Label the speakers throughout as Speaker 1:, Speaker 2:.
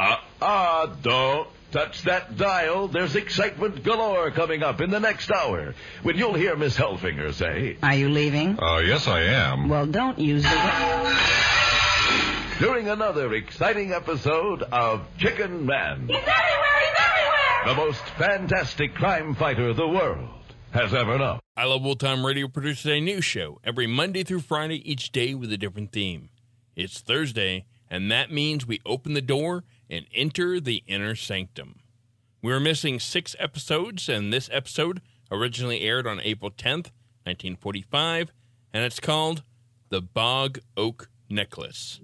Speaker 1: Ah, uh, uh, don't touch that dial. There's excitement galore coming up in the next hour when you'll hear Miss Helfinger say,
Speaker 2: Are you leaving?
Speaker 3: Uh, yes, I am.
Speaker 2: Well, don't use the.
Speaker 1: during another exciting episode of Chicken Man,
Speaker 4: He's everywhere! He's everywhere!
Speaker 1: the most fantastic crime fighter the world has ever known.
Speaker 5: I Love Old Time Radio produces a new show every Monday through Friday, each day with a different theme. It's Thursday, and that means we open the door and enter the inner sanctum. We are missing six episodes, and this episode originally aired on April 10th, 1945, and it's called The Bog Oak Necklace.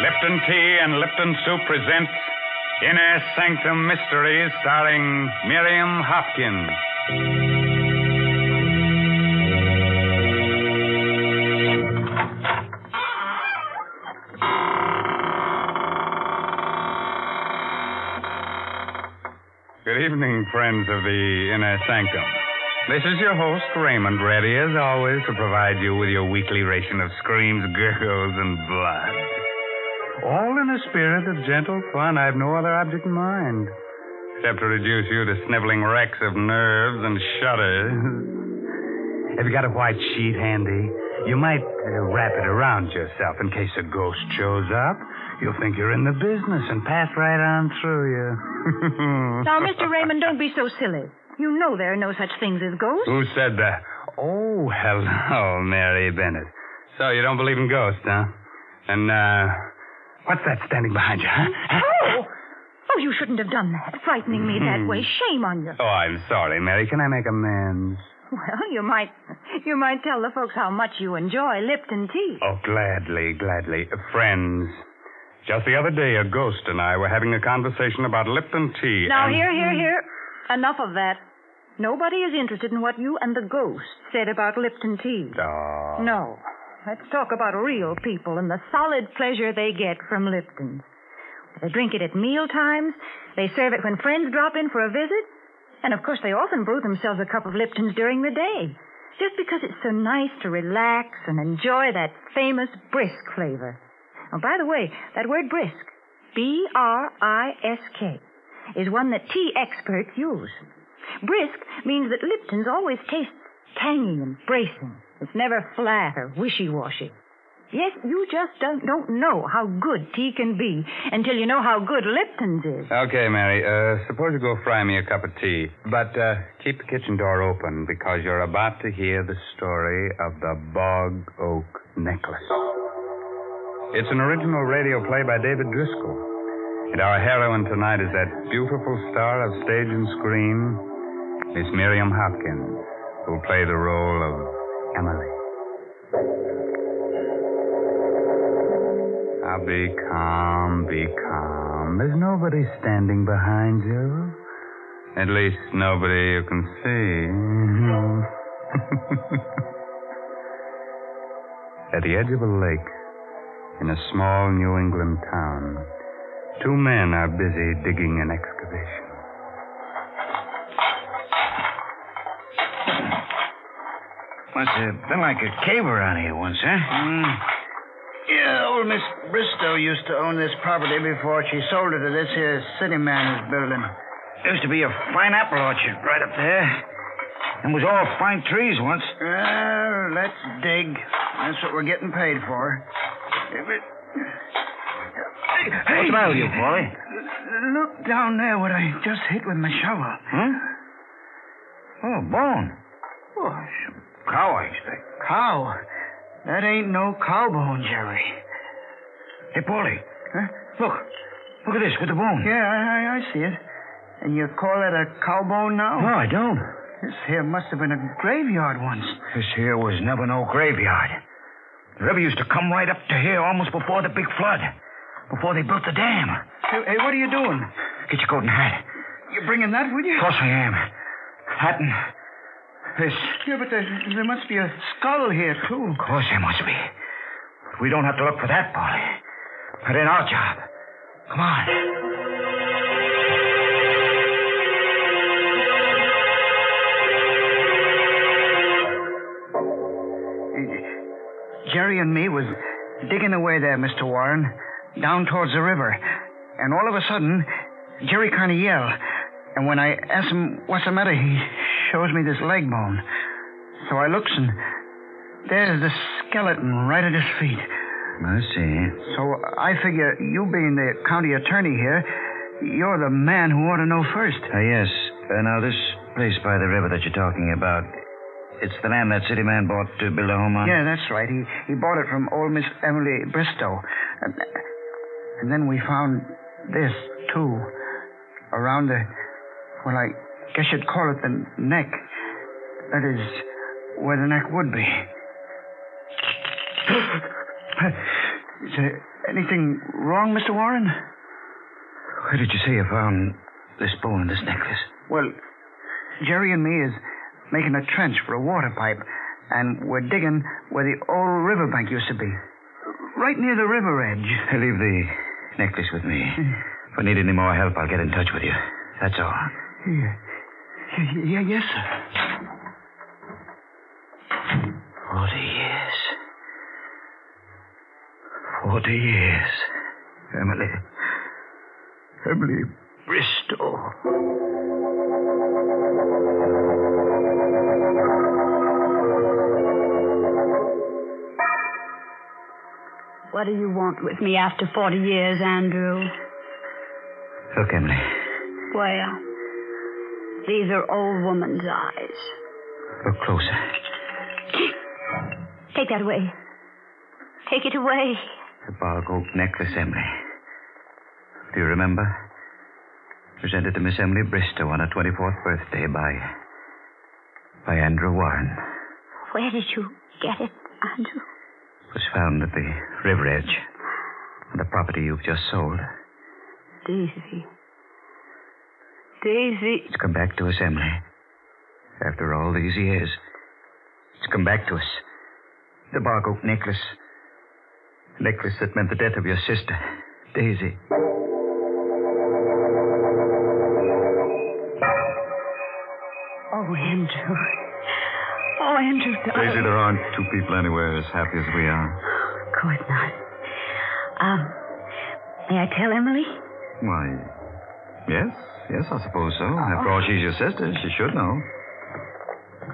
Speaker 6: Lipton Tea and Lipton Soup presents Inner Sanctum Mysteries starring Miriam Hopkins. Evening, friends of the Inner Sanctum. This is your host, Raymond, ready as always to provide you with your weekly ration of screams, gurgles, and blood. All in a spirit of gentle fun. I've no other object in mind. Except to reduce you to sniveling wrecks of nerves and shudders. Have you got a white sheet handy? You might uh, wrap it around yourself in case a ghost shows up. You'll think you're in the business and pass right on through you.
Speaker 4: Now, Mr. Raymond, don't be so silly. You know there are no such things as ghosts.
Speaker 6: Who said that? Oh, hello, Mary Bennett. So you don't believe in ghosts, huh? And, uh, what's that standing behind you, huh?
Speaker 4: Oh! Oh, you shouldn't have done that, frightening me that way. Shame on you.
Speaker 6: Oh, I'm sorry, Mary. Can I make amends?
Speaker 4: Well, you might, you might tell the folks how much you enjoy Lipton tea.
Speaker 6: Oh, gladly, gladly. Friends, just the other day, a ghost and I were having a conversation about Lipton tea.
Speaker 4: Now,
Speaker 6: and...
Speaker 4: here, here, here. Enough of that. Nobody is interested in what you and the ghost said about Lipton tea.
Speaker 6: Oh.
Speaker 4: No. Let's talk about real people and the solid pleasure they get from Lipton's. They drink it at meal times. They serve it when friends drop in for a visit. And of course, they often brew themselves a cup of Lipton's during the day. Just because it's so nice to relax and enjoy that famous brisk flavor. Oh, by the way, that word brisk, B-R-I-S-K, is one that tea experts use. Brisk means that Lipton's always tastes tangy and bracing. It's never flat or wishy-washy. Yes, you just don't, don't know how good tea can be until you know how good Lipton's is.
Speaker 6: Okay, Mary. Uh, suppose you go fry me a cup of tea. But uh, keep the kitchen door open because you're about to hear the story of the Bog Oak Necklace. It's an original radio play by David Driscoll. And our heroine tonight is that beautiful star of stage and screen, Miss Miriam Hopkins, who'll play the role of Emily. Now be calm, be calm. There's nobody standing behind you. At least nobody you can see. At the edge of a lake, in a small New England town, two men are busy digging an excavation.
Speaker 7: Must have been like a cave around here once, huh?
Speaker 8: Mm. Yeah, old Miss Bristow used to own this property before she sold it to this here city man who's building.
Speaker 7: Used to be a fine apple orchard right up there. And was all fine trees once.
Speaker 8: Well, let's dig. That's what we're getting paid for. If it...
Speaker 3: What's the matter with you, Paulie?
Speaker 8: Look down there what I just hit with my shovel.
Speaker 3: Huh? Oh, bone.
Speaker 8: Oh, some
Speaker 3: Cow, I expect.
Speaker 8: cow. That ain't no cow bone, Jerry.
Speaker 3: Hey, Paulie.
Speaker 8: Huh?
Speaker 3: Look. Look at this with the bone.
Speaker 8: Yeah, I, I, I see it. And you call it a cow bone now?
Speaker 3: No, I don't.
Speaker 8: This here must have been a graveyard once.
Speaker 3: This here was never no graveyard. The river used to come right up to here almost before the big flood. Before they built the dam.
Speaker 8: Hey, hey, what are you doing?
Speaker 3: Get your coat and hat.
Speaker 8: You're bringing that with you?
Speaker 3: Of course I am. Hat and this.
Speaker 8: Yeah, but there, there must be a skull here, too.
Speaker 3: Of course there must be. But we don't have to look for that, Paulie. That ain't our job. Come on.
Speaker 8: Jerry and me was digging away there, Mr. Warren, down towards the river. And all of a sudden, Jerry kind of yelled. And when I asked him what's the matter, he shows me this leg bone. So I looks and there's the skeleton right at his feet.
Speaker 3: I see.
Speaker 8: So I figure you being the county attorney here, you're the man who ought to know first.
Speaker 3: Uh, yes. Uh, now, this place by the river that you're talking about, it's the land that city man bought to build a home on?
Speaker 8: Yeah, that's right. He he bought it from old Miss Emily Bristow. And, and then we found this, too. Around the, well, I guess you'd call it the neck. That is, where the neck would be. Is there anything wrong, Mr. Warren?
Speaker 3: Where did you say you found this bone and this necklace?
Speaker 8: Well, Jerry and me is making a trench for a water pipe, and we're digging where the old riverbank used to be. Right near the river edge.
Speaker 3: Leave the necklace with me. Mm. If I need any more help, I'll get in touch with you. That's all.
Speaker 8: Yeah. Yeah, yes, sir.
Speaker 3: Forty years. Forty years. Emily. Emily Bristow.
Speaker 2: What do you want with me after 40 years, Andrew?
Speaker 3: Look, Emily.
Speaker 2: Well, these are old woman's eyes.
Speaker 3: Look closer.
Speaker 2: Take that away. Take it away.
Speaker 3: The oak necklace, Emily. Do you remember? Presented to Miss Emily Bristow on her 24th birthday by. by Andrew Warren.
Speaker 2: Where did you get it, Andrew?
Speaker 3: It was found at the river edge. On the property you've just sold.
Speaker 2: Daisy. Daisy.
Speaker 3: It's come back to us, Emily. After all these years. It's come back to us. The bog oak necklace. The necklace that meant the death of your sister, Daisy.
Speaker 2: Oh, Andrew. Oh, Andrew, darling.
Speaker 9: Daisy, there aren't two people anywhere as happy as we are.
Speaker 2: Of course not. Um, may I tell Emily?
Speaker 9: Why, yes, yes, I suppose so. After all, she's your sister. She should know.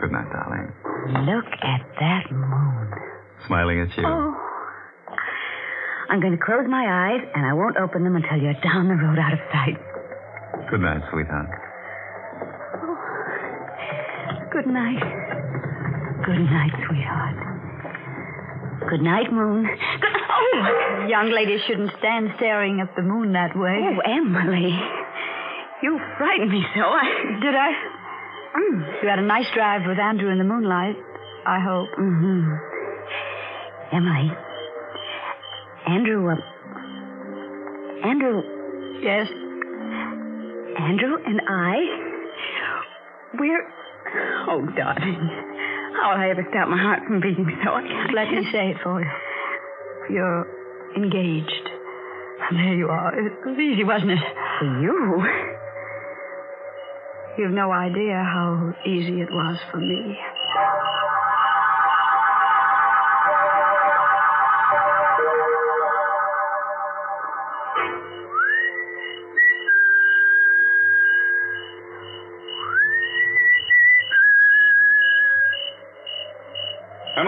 Speaker 9: Good night, darling.
Speaker 2: Look at that moon.
Speaker 9: Smiling at you.
Speaker 2: Oh. I'm going to close my eyes, and I won't open them until you're down the road out of sight.
Speaker 9: Good night, sweetheart.
Speaker 2: Good night. Good night, sweetheart. Good night, moon. Good. Oh, young ladies shouldn't stand staring at the moon that way. Oh, Emily, you frightened me so. I, did I? Mm. You had a nice drive with Andrew in the moonlight. I hope. Mm-hmm. Emily, Andrew. Uh, Andrew. Yes. Andrew and I. We're. Oh, darling. How will I ever stop my heart from beating so? I can't. Let me say it for you. You're engaged. And there you are. It was easy, wasn't it? For you? You've no idea how easy it was for me.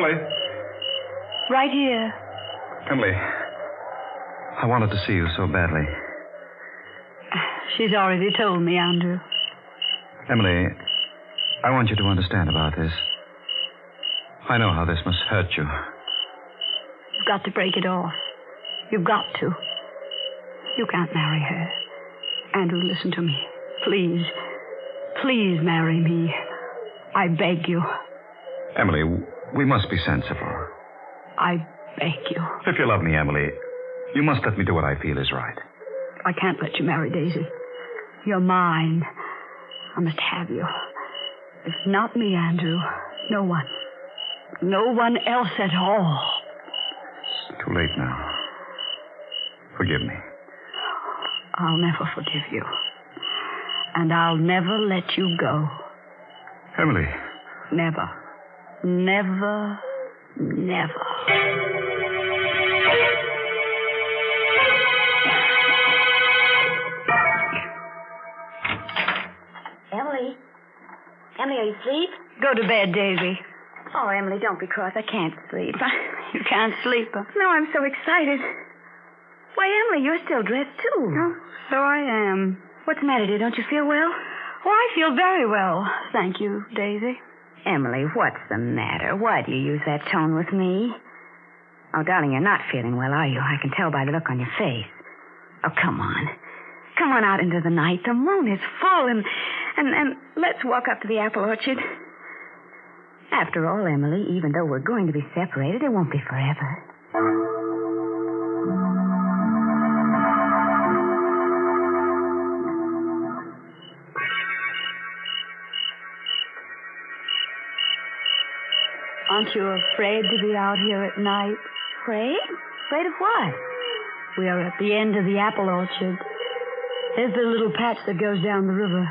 Speaker 9: Emily.
Speaker 2: Right here.
Speaker 9: Emily.
Speaker 3: I wanted to see you so badly.
Speaker 2: She's already told me, Andrew.
Speaker 3: Emily, I want you to understand about this. I know how this must hurt you.
Speaker 2: You've got to break it off. You've got to. You can't marry her. Andrew, listen to me. Please. Please marry me. I beg you.
Speaker 3: Emily, we must be sensible.
Speaker 2: I beg you.
Speaker 3: If you love me, Emily, you must let me do what I feel is right.
Speaker 2: I can't let you marry Daisy. You're mine. I must have you. If not me, Andrew, no one. No one else at all.
Speaker 3: It's too late now. Forgive me.
Speaker 2: I'll never forgive you. And I'll never let you go.
Speaker 3: Emily.
Speaker 2: Never. Never. Never.
Speaker 10: Emily? Emily, are you asleep?
Speaker 2: Go to bed, Daisy.
Speaker 10: Oh, Emily, don't be cross. I can't sleep.
Speaker 2: You can't sleep. huh?
Speaker 10: No, I'm so excited. Why, Emily, you're still dressed, too.
Speaker 2: Oh, so I am.
Speaker 10: What's the matter, dear? Don't you feel well?
Speaker 2: Oh, I feel very well. Thank you, Daisy.
Speaker 10: Emily, what's the matter? Why do you use that tone with me? Oh, darling, you're not feeling well, are you? I can tell by the look on your face. Oh, come on. Come on out into the night. The moon is full, and, and, and let's walk up to the apple orchard. After all, Emily, even though we're going to be separated, it won't be forever.
Speaker 2: Aren't you afraid to be out here at night?
Speaker 10: Afraid? Afraid of what?
Speaker 2: We are at the end of the apple orchard. There's the little patch that goes down the river.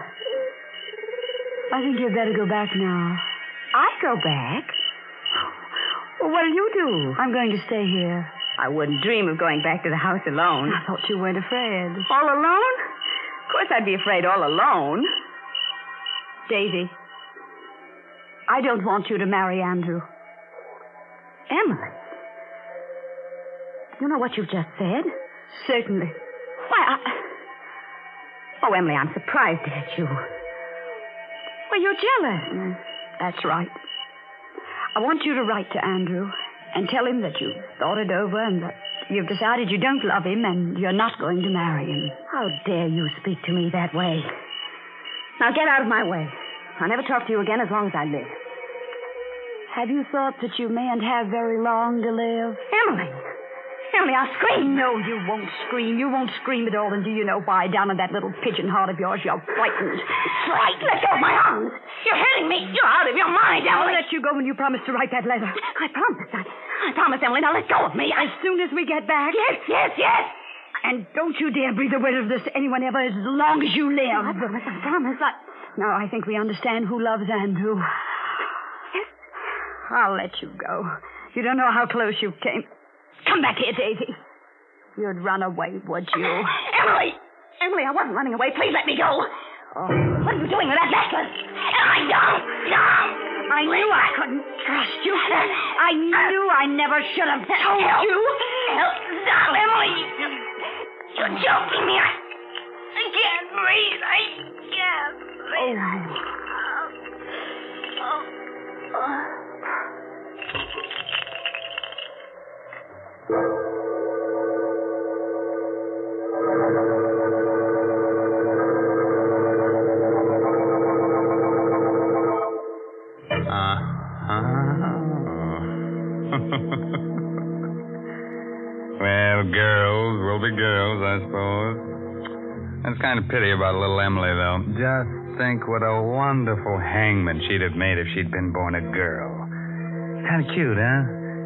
Speaker 2: I think you'd better go back now.
Speaker 10: I go back? Well, what'll you do?
Speaker 2: I'm going to stay here.
Speaker 10: I wouldn't dream of going back to the house alone.
Speaker 2: I thought you weren't afraid.
Speaker 10: All alone? Of course I'd be afraid all alone.
Speaker 2: Daisy, I don't want you to marry Andrew.
Speaker 10: Emily. You know what you've just said?
Speaker 2: Certainly.
Speaker 10: Why, I... Oh, Emily, I'm surprised at you. Well, you're jealous.
Speaker 2: Mm, that's right. I want you to write to Andrew and tell him that you've thought it over and that you've decided you don't love him and you're not going to marry him.
Speaker 10: How dare you speak to me that way? Now get out of my way. I'll never talk to you again as long as I live.
Speaker 2: Have you thought that you mayn't have very long to live?
Speaker 10: Emily! Emily, I'll scream.
Speaker 2: No, you won't scream. You won't scream at all. And do you know why? Down in that little pigeon heart of yours, you're frightened.
Speaker 10: Frightened? Let go of my arms. You're hurting me. You're out of your mind,
Speaker 2: I'll
Speaker 10: Emily.
Speaker 2: let you go when you promise to write that letter.
Speaker 10: I promise. I, I promise, Emily. Now let go of me.
Speaker 2: As soon as we get back.
Speaker 10: Yes, yes, yes.
Speaker 2: And don't you dare breathe a word of this to anyone ever as long as you live.
Speaker 10: I promise. I promise. I...
Speaker 2: Now, I think we understand who loves Andrew. I'll let you go. You don't know how close you came. Come back here, Daisy. You'd run away, would you?
Speaker 10: Emily! Emily, I wasn't running away. Please let me go.
Speaker 2: Oh,
Speaker 10: What are you doing with that necklace? Emily, no! No!
Speaker 2: I knew I couldn't trust you. I knew I never should have told
Speaker 10: Help.
Speaker 2: you.
Speaker 10: Help. Stop, Emily. You're choking me. I, I can't breathe. I can't breathe. Oh. Oh.
Speaker 6: oh. oh. Kind of pity about little Emily, though. Just think what a wonderful hangman she'd have made if she'd been born a girl. Kind of cute, huh?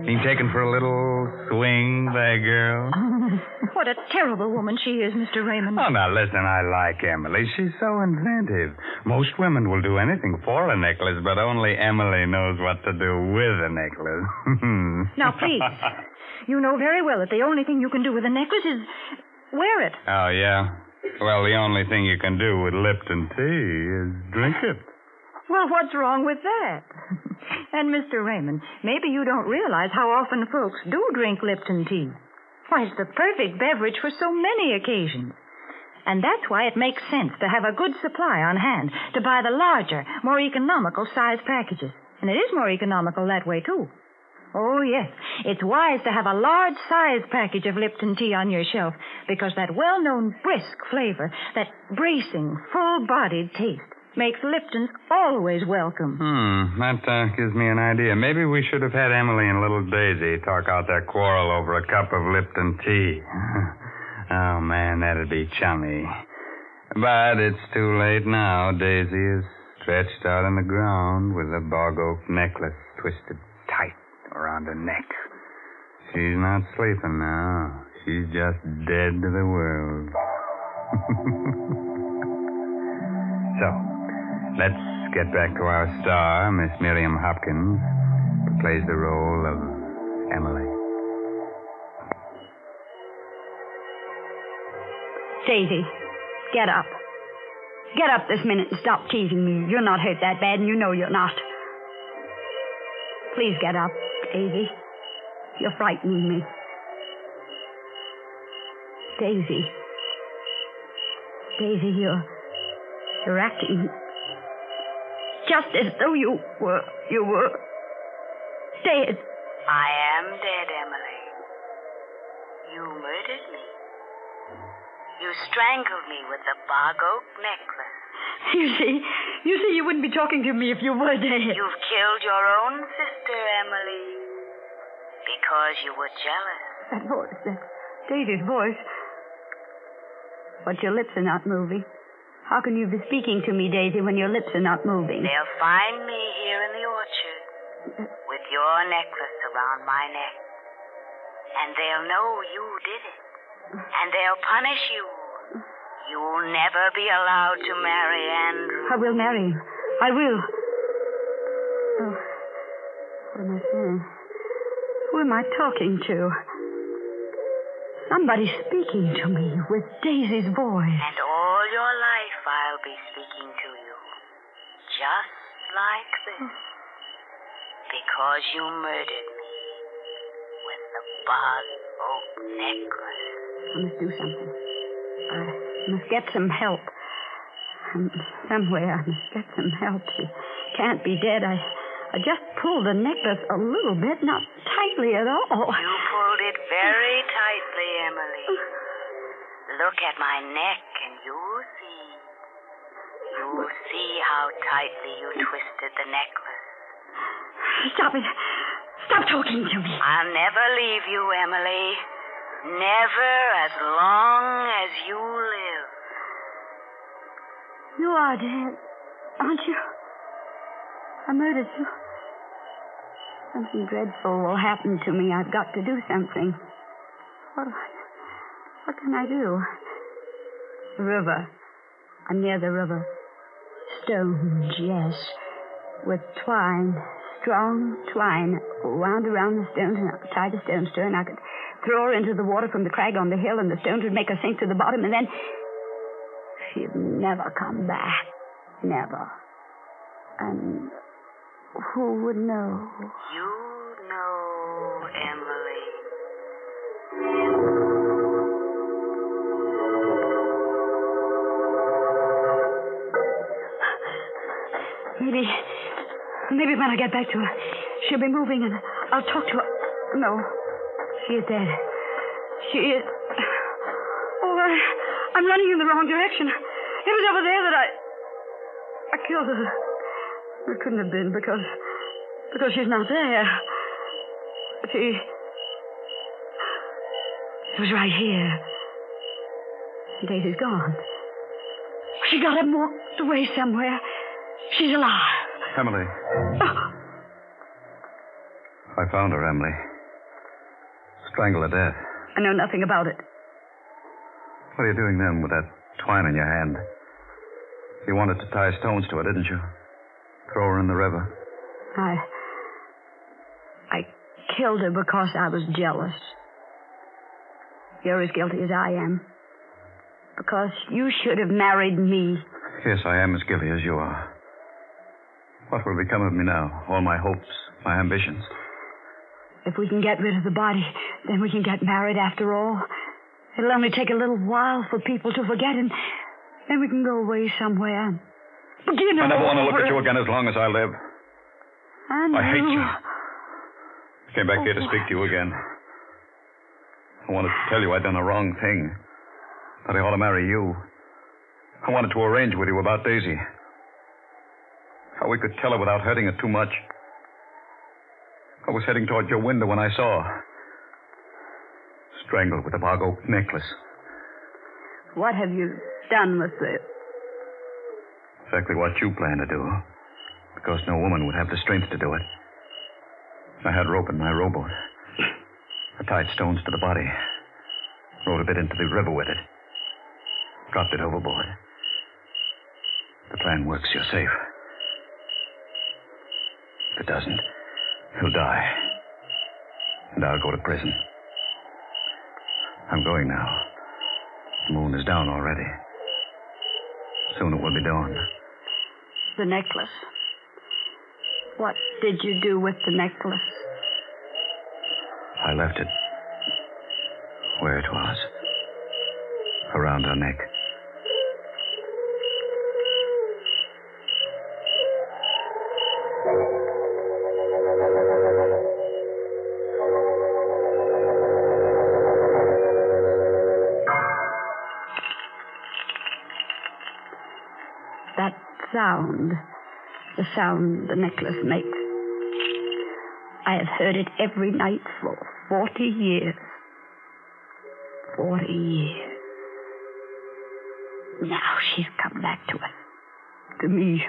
Speaker 6: Being taken for a little swing by a girl.
Speaker 4: Oh, what a terrible woman she is, Mr. Raymond.
Speaker 6: Oh, now listen, I like Emily. She's so inventive. Most women will do anything for a necklace, but only Emily knows what to do with a necklace.
Speaker 4: Now, please. You know very well that the only thing you can do with a necklace is wear it.
Speaker 6: Oh, yeah? Well, the only thing you can do with Lipton tea is drink it.
Speaker 4: Well, what's wrong with that? and, Mr. Raymond, maybe you don't realize how often folks do drink Lipton tea. Why, it's the perfect beverage for so many occasions. And that's why it makes sense to have a good supply on hand, to buy the larger, more economical size packages. And it is more economical that way, too. Oh, yes. It's wise to have a large size package of Lipton tea on your shelf because that well known brisk flavor, that bracing, full bodied taste, makes Lipton's always welcome.
Speaker 6: Hmm, that uh, gives me an idea. Maybe we should have had Emily and little Daisy talk out their quarrel over a cup of Lipton tea. oh, man, that'd be chummy. But it's too late now. Daisy is stretched out on the ground with a bog oak necklace twisted tight around her neck. She's not sleeping now. She's just dead to the world. so, let's get back to our star, Miss Miriam Hopkins, who plays the role of Emily.
Speaker 2: Daisy, get up. Get up this minute and stop teasing me. You're not hurt that bad, and you know you're not. Please get up, Daisy. You're frightening me. Daisy. Daisy, you're. You're acting. Just as though you were. You were. Dead.
Speaker 9: I am dead, Emily. You murdered me. You strangled me with the bog oak necklace.
Speaker 2: You see, you see, you wouldn't be talking to me if you were dead.
Speaker 9: You've killed your own sister, Emily. Because you were jealous.
Speaker 2: That voice, that Daisy's voice. But your lips are not moving. How can you be speaking to me, Daisy, when your lips are not moving?
Speaker 9: They'll find me here in the orchard with your necklace around my neck. And they'll know you did it. And they'll punish you. You'll never be allowed to marry Andrew.
Speaker 2: I will marry him. I will. Oh, what am I saying? Who am I talking to? Somebody's speaking to me with Daisy's voice.
Speaker 9: And all your life I'll be speaking to you. Just like this. Oh. Because you murdered me with the bog oak necklace.
Speaker 2: I must do something. Get some help. Um, somewhere I must get some help. She can't be dead. I, I just pulled the necklace a little bit, not tightly at all.
Speaker 9: You pulled it very tightly, Emily. Look at my neck and you'll see. You'll see how tightly you twisted the necklace.
Speaker 2: Stop it. Stop talking to me.
Speaker 9: I'll never leave you, Emily. Never as long as you live.
Speaker 2: You are dead, aren't you? I murdered you. Something dreadful will happen to me. I've got to do something. What, what can I do? The river. I'm near the river. Stones, yes. With twine, strong twine wound around the stones, and tie the stones to her, and I could throw her into the water from the crag on the hill, and the stones would make her sink to the bottom, and then she'd never come back. Never. And who would know?
Speaker 9: You know, Emily.
Speaker 2: Maybe, maybe when I get back to her, she'll be moving and I'll talk to her. No, she is dead. She is. Oh, I, I'm running in the wrong direction. It was over there that I. I killed her. It couldn't have been because. because she's not there. She. It was right here. Daisy's gone. She got up and walked away somewhere. She's alive.
Speaker 3: Emily. Ah. I found her, Emily. Strangled to death.
Speaker 2: I know nothing about it.
Speaker 3: What are you doing then with that twine in your hand? You wanted to tie stones to her, didn't you? Throw her in the river.
Speaker 2: I. I killed her because I was jealous. You're as guilty as I am. Because you should have married me.
Speaker 3: Yes, I am as guilty as you are. What will become of me now? All my hopes, my ambitions.
Speaker 2: If we can get rid of the body, then we can get married after all. It'll only take a little while for people to forget, and then we can go away somewhere. But you know,
Speaker 3: I never want to look at you again as long as I live.
Speaker 2: Andrew.
Speaker 3: I hate you. I came back here to speak to you again. I wanted to tell you I'd done a wrong thing. That I ought to marry you. I wanted to arrange with you about Daisy. How we could tell her without hurting her too much. I was heading toward your window when I saw her. Strangled with a bog oak necklace.
Speaker 2: What have you done with it?
Speaker 3: Exactly what you planned to do. Because no woman would have the strength to do it. I had rope in my rowboat. I tied stones to the body. Rowed a bit into the river with it. Dropped it overboard. The plan works, you're safe. If it doesn't, he'll die. And I'll go to prison. I'm going now. The moon is down already. Soon it will be dawn.
Speaker 2: The necklace. What did you do with the necklace?
Speaker 3: I left it where it was. Around her neck.
Speaker 2: Sound. The sound the necklace makes. I have heard it every night for 40 years. 40 years. Now she's come back to us. To me.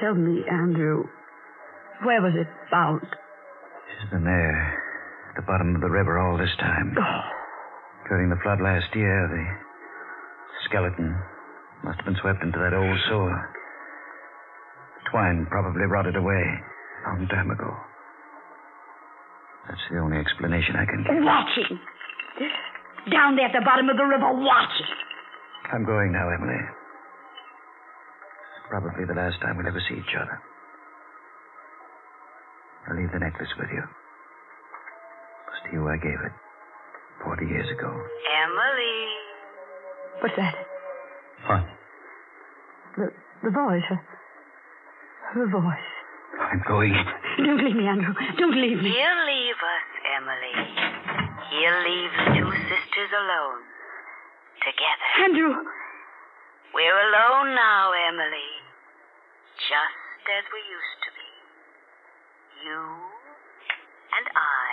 Speaker 2: Tell me, Andrew, where was it found?
Speaker 3: She's been there, at the bottom of the river all this time. Oh. During the flood last year, the skeleton must have been swept into that old sewer. The twine probably rotted away a long time ago. That's the only explanation I can give.
Speaker 2: Watching. Down there at the bottom of the river, watching.
Speaker 3: I'm going now, Emily. It's probably the last time we'll ever see each other. I'll leave the necklace with you. It was to you I gave it. Forty years ago.
Speaker 9: Emily.
Speaker 2: What's that?
Speaker 3: What?
Speaker 2: The, the voice. The voice.
Speaker 3: I'm going.
Speaker 2: Don't leave me, Andrew. Don't leave me.
Speaker 9: He'll leave us, Emily. He'll leave the two sisters alone. Together.
Speaker 2: Andrew.
Speaker 9: We're alone now, Emily. Just as we used to be. You and I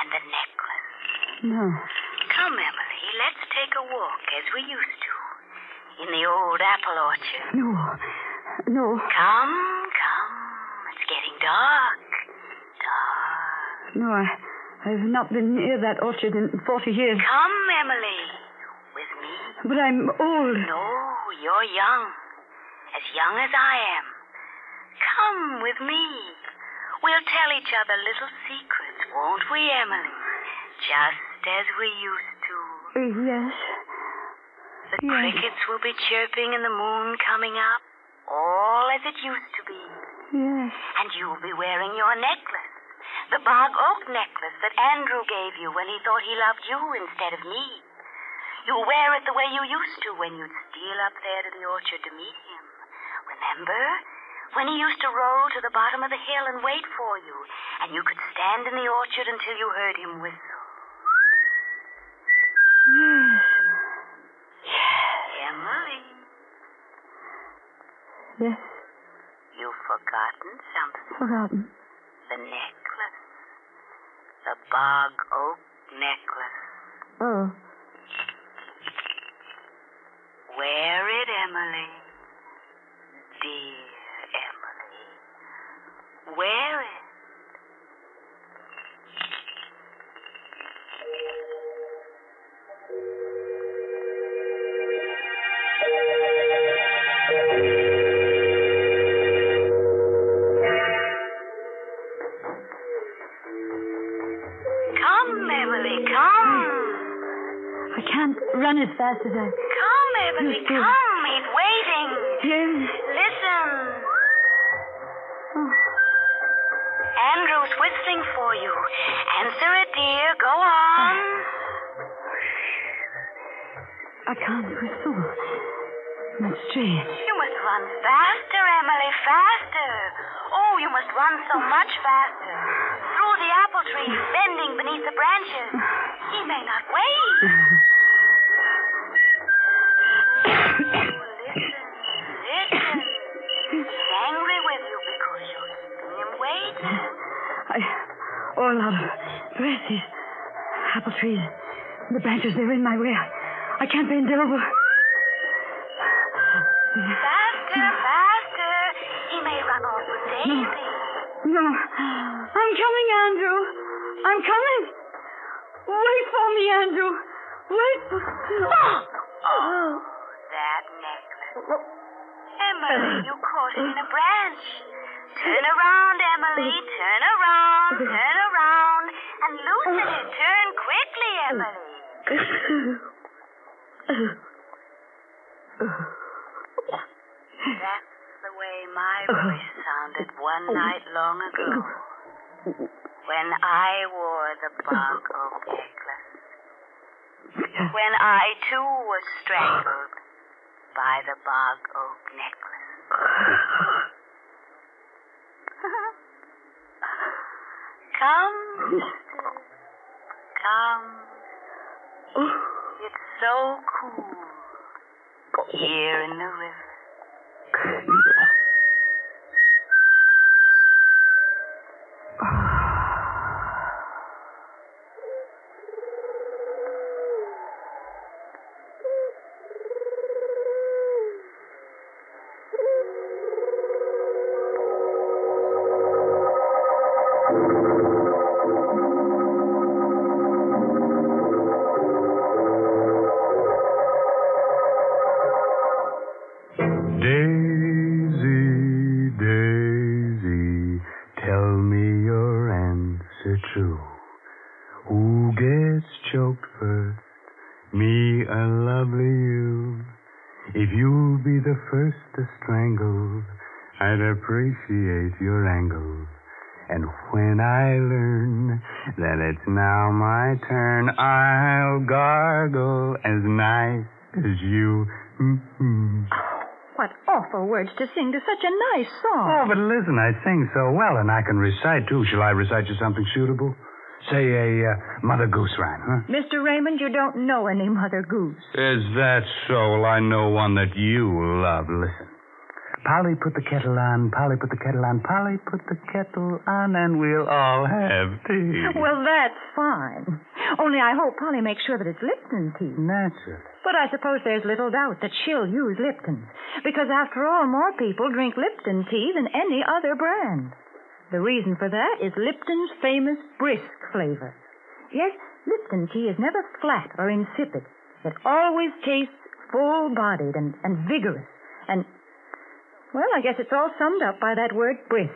Speaker 9: and the necklace.
Speaker 2: No.
Speaker 9: Come, Emily, let's take a walk as we used to. In the old apple orchard.
Speaker 2: No. No.
Speaker 9: Come, come. It's getting dark. Dark.
Speaker 2: No, I, I've not been near that orchard in 40 years.
Speaker 9: Come, Emily. With me.
Speaker 2: But I'm old.
Speaker 9: No, you're young. As young as I am. Come with me. We'll tell each other little secrets, won't we, Emily? Just as we used to.
Speaker 2: Uh, yes.
Speaker 9: The
Speaker 2: Yes.
Speaker 9: crickets will be chirping and the moon coming up. All as it used to be.
Speaker 2: Yes.
Speaker 9: And you'll be wearing your necklace. The bog oak necklace that Andrew gave you when he thought he loved you instead of me. You'll wear it the way you used to when you'd steal up there to the orchard to meet him. Remember? When he used to roll to the bottom of the hill and wait for you, and you could stand in the orchard until you heard him whistle. Emily,
Speaker 2: Yes.
Speaker 9: you've forgotten something.
Speaker 2: Forgotten.
Speaker 9: The necklace. The bog oak necklace.
Speaker 2: Oh.
Speaker 9: Wear it, Emily. Dear Emily. Wear it.
Speaker 2: Fast as I.
Speaker 9: Come,
Speaker 2: dear.
Speaker 9: come. He's waiting.
Speaker 2: Yes.
Speaker 9: Listen.
Speaker 2: Oh.
Speaker 9: sing for you. Answer it, dear. Go on.
Speaker 2: I can't whistle. That's strange.
Speaker 9: You must run faster, Emily, faster. Oh, you must run so much faster. Through the apple tree, bending beneath the branches. He may not wait.
Speaker 2: a lot of grass, these apple trees. The branches, they're in my way. I can't bend over.
Speaker 9: Faster, faster. He may run off with Daisy.
Speaker 2: No. I'm coming, Andrew. I'm coming. Wait for me, Andrew. Wait for
Speaker 9: Oh, that necklace. Emily, uh, you caught it in a uh, branch. Turn around, Emily. Uh, turn around, turn around. And loosen it. Oh. Turn quickly, Emily. That's the way my voice sounded one night long ago. When I wore the bog oak necklace. When I, too, was strangled by the bog oak necklace. Come. Come. It's so cool here in the river.
Speaker 6: Daisy, appreciate your angle. And when I learn that it's now my turn, I'll gargle as nice as you. Mm-hmm.
Speaker 4: What awful words to sing to such a nice song.
Speaker 6: Oh, but listen, I sing so well, and I can recite, too. Shall I recite you something suitable? Say a uh, Mother Goose rhyme, huh?
Speaker 4: Mr. Raymond, you don't know any Mother Goose.
Speaker 6: Is that so? Well, I know one that you love. Listen. Polly, put the kettle on. Polly, put the kettle on. Polly, put the kettle on, and we'll all have tea.
Speaker 4: Well, that's fine. Only I hope Polly makes sure that it's Lipton tea.
Speaker 6: Naturally.
Speaker 4: But I suppose there's little doubt that she'll use Lipton. Because after all, more people drink Lipton tea than any other brand. The reason for that is Lipton's famous brisk flavor. Yes, Lipton tea is never flat or insipid. It always tastes full-bodied and, and vigorous. And, well, I guess it's all summed up by that word brisk.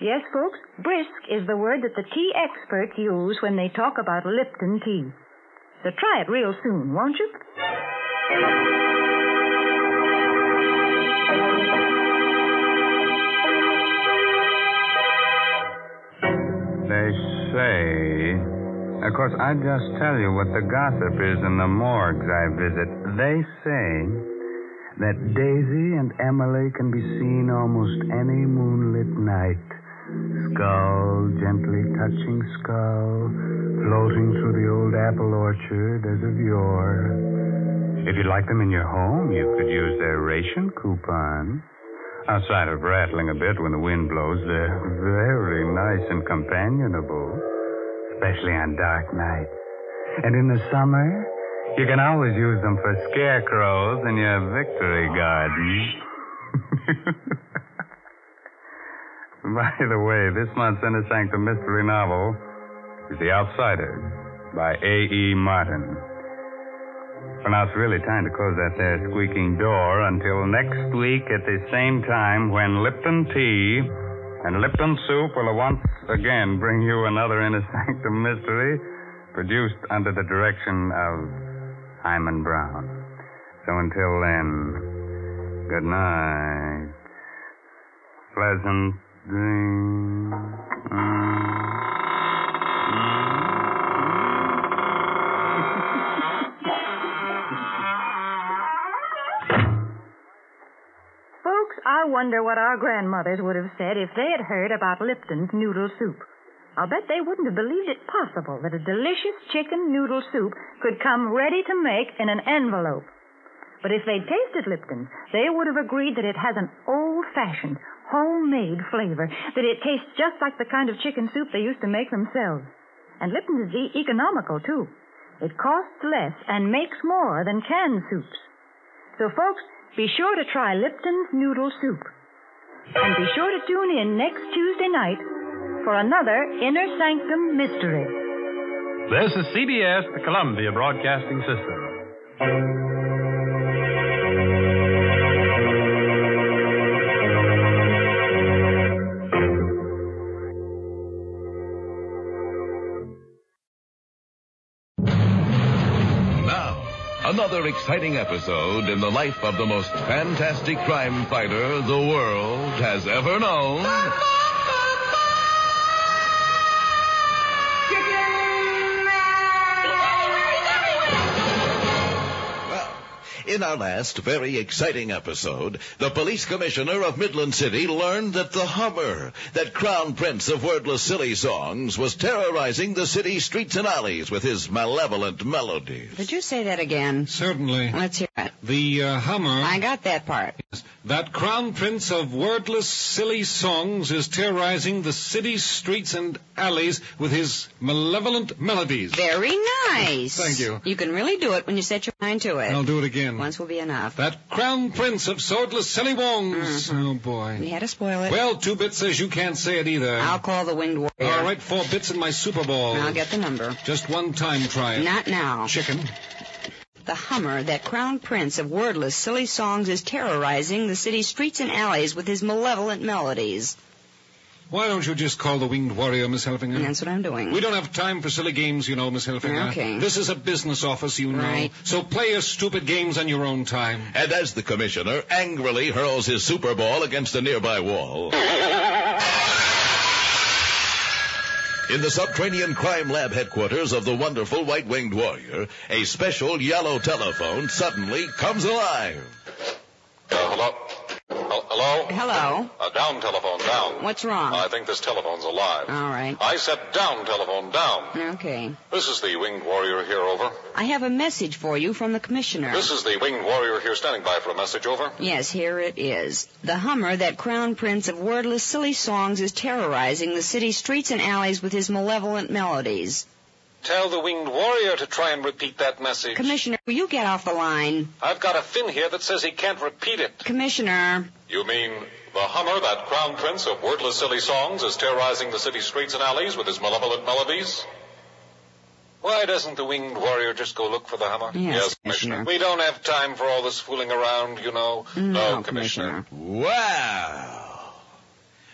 Speaker 4: Yes, folks, brisk is the word that the tea experts use when they talk about Lipton tea. So try it real soon, won't you?
Speaker 6: They say. Of course, I just tell you what the gossip is in the morgues I visit. They say that Daisy and Emily can be seen almost any moonlit night. Skull gently touching skull, floating through the old apple orchard as of yore. If you'd like them in your home, you could use their ration coupon. Outside of rattling a bit when the wind blows, they're very nice and companionable, especially on dark nights. And in the summer, you can always use them for scarecrows in your victory garden. By the way, this month's Inner Sanctum mystery novel is The Outsiders by A.E. Martin. Well, now it's really time to close that there squeaking door until next week at the same time when Lipton Tea and Lipton Soup will once again bring you another Inner Sanctum mystery produced under the direction of Himan Brown. So until then, good night. Pleasant dreams. Folks, I
Speaker 4: wonder what our grandmothers would have said if they had heard about Lipton's noodle soup. I'll bet they wouldn't have believed it possible that a delicious chicken noodle soup could come ready to make in an envelope. But if they'd tasted Lipton's, they would have agreed that it has an old-fashioned, homemade flavor, that it tastes just like the kind of chicken soup they used to make themselves. And Lipton's is e- economical, too. It costs less and makes more than canned soups. So, folks, be sure to try Lipton's Noodle Soup. And be sure to tune in next Tuesday night for another Inner Sanctum Mystery.
Speaker 11: This is CBS, the Columbia Broadcasting System.
Speaker 1: Now, another exciting episode in the life of the most fantastic crime fighter the world has ever known. In our last very exciting episode, the police commissioner of Midland City learned that the Hummer, that crown prince of wordless silly songs, was terrorizing the city streets and alleys with his malevolent melodies.
Speaker 12: Did you say that again?
Speaker 13: Certainly.
Speaker 12: Let's hear it.
Speaker 13: The uh, Hummer.
Speaker 12: I got that part.
Speaker 13: That crown prince of wordless, silly songs is terrorizing the city streets and alleys with his malevolent melodies.
Speaker 12: Very nice.
Speaker 13: Thank you.
Speaker 12: You can really do it when you set your mind to it.
Speaker 13: I'll do it again.
Speaker 12: Once will be enough.
Speaker 13: That crown prince of swordless, silly wongs. Mm-hmm. Oh, boy.
Speaker 12: We had to spoil it.
Speaker 13: Well, two bits says you can't say it either.
Speaker 12: I'll call the winged warrior.
Speaker 13: All right, four bits in my Super Bowl.
Speaker 12: I'll get the number.
Speaker 13: Just one time try it.
Speaker 12: Not now.
Speaker 13: Chicken.
Speaker 12: The Hummer, that crown prince of wordless, silly songs, is terrorizing the city streets and alleys with his malevolent melodies.
Speaker 13: Why don't you just call the winged warrior, Miss Helfinger?
Speaker 12: That's what I'm doing.
Speaker 13: We don't have time for silly games, you know, Miss Helfinger.
Speaker 12: Okay.
Speaker 13: This is a business office, you know.
Speaker 12: Right.
Speaker 13: So play your stupid games on your own time.
Speaker 1: And as the commissioner angrily hurls his Super Ball against a nearby wall. In the subterranean crime lab headquarters of the wonderful White Winged Warrior, a special yellow telephone suddenly comes alive.
Speaker 14: Hello? Hel- Hello?
Speaker 12: Hello.
Speaker 14: Uh, down telephone, down.
Speaker 12: What's wrong?
Speaker 14: I think this telephone's alive.
Speaker 12: All right.
Speaker 14: I said down telephone, down.
Speaker 12: Okay.
Speaker 14: This is the winged warrior here, over.
Speaker 12: I have a message for you from the commissioner.
Speaker 14: This is the winged warrior here standing by for a message, over.
Speaker 12: Yes, here it is. The Hummer, that crown prince of wordless, silly songs, is terrorizing the city streets and alleys with his malevolent melodies.
Speaker 14: Tell the winged warrior to try and repeat that message.
Speaker 12: Commissioner, will you get off the line?
Speaker 14: I've got a fin here that says he can't repeat it.
Speaker 12: Commissioner.
Speaker 14: You mean the Hummer, that crown prince of wordless, silly songs, is terrorizing the city streets and alleys with his malevolent melodies? Why doesn't the winged warrior just go look for the Hummer?
Speaker 12: Yes,
Speaker 14: Commissioner. We don't have time for all this fooling around, you know.
Speaker 12: Mm, no,
Speaker 14: Commissioner.
Speaker 1: Wow.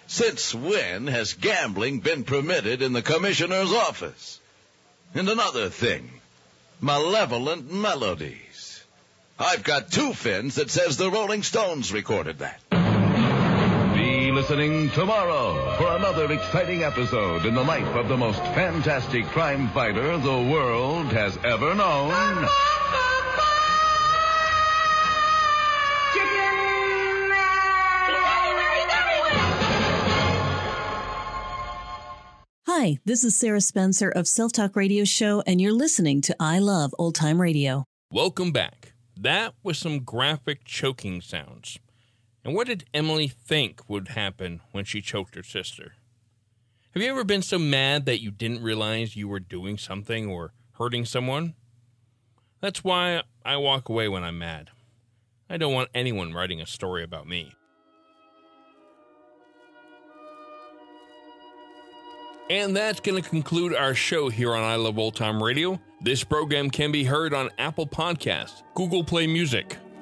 Speaker 1: Since when has gambling been permitted in the commissioner's office? And another thing, malevolent melodies. I've got two fins that says the Rolling Stones recorded that. Be listening tomorrow for another exciting episode in the life of the most fantastic crime fighter the world has ever known.
Speaker 15: Hi, this is Sarah Spencer of Self Talk Radio Show, and you're listening to I Love Old Time Radio.
Speaker 5: Welcome back. That was some graphic choking sounds. And what did Emily think would happen when she choked her sister? Have you ever been so mad that you didn't realize you were doing something or hurting someone? That's why I walk away when I'm mad. I don't want anyone writing a story about me. And that's going to conclude our show here on I Love Old Time Radio. This program can be heard on Apple Podcasts, Google Play Music,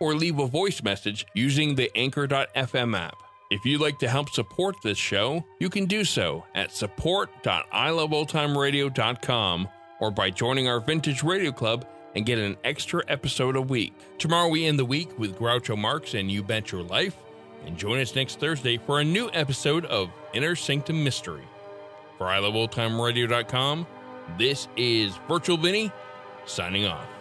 Speaker 5: or leave a voice message using the Anchor.fm app. If you'd like to help support this show, you can do so at support.iloveoldtimeradio.com or by joining our Vintage Radio Club and get an extra episode a week. Tomorrow we end the week with Groucho Marx and You Bet Your Life. And join us next Thursday for a new episode of Inner Sanctum Mystery. For iloveoldtimeradio.com, this is Virtual Vinny signing off.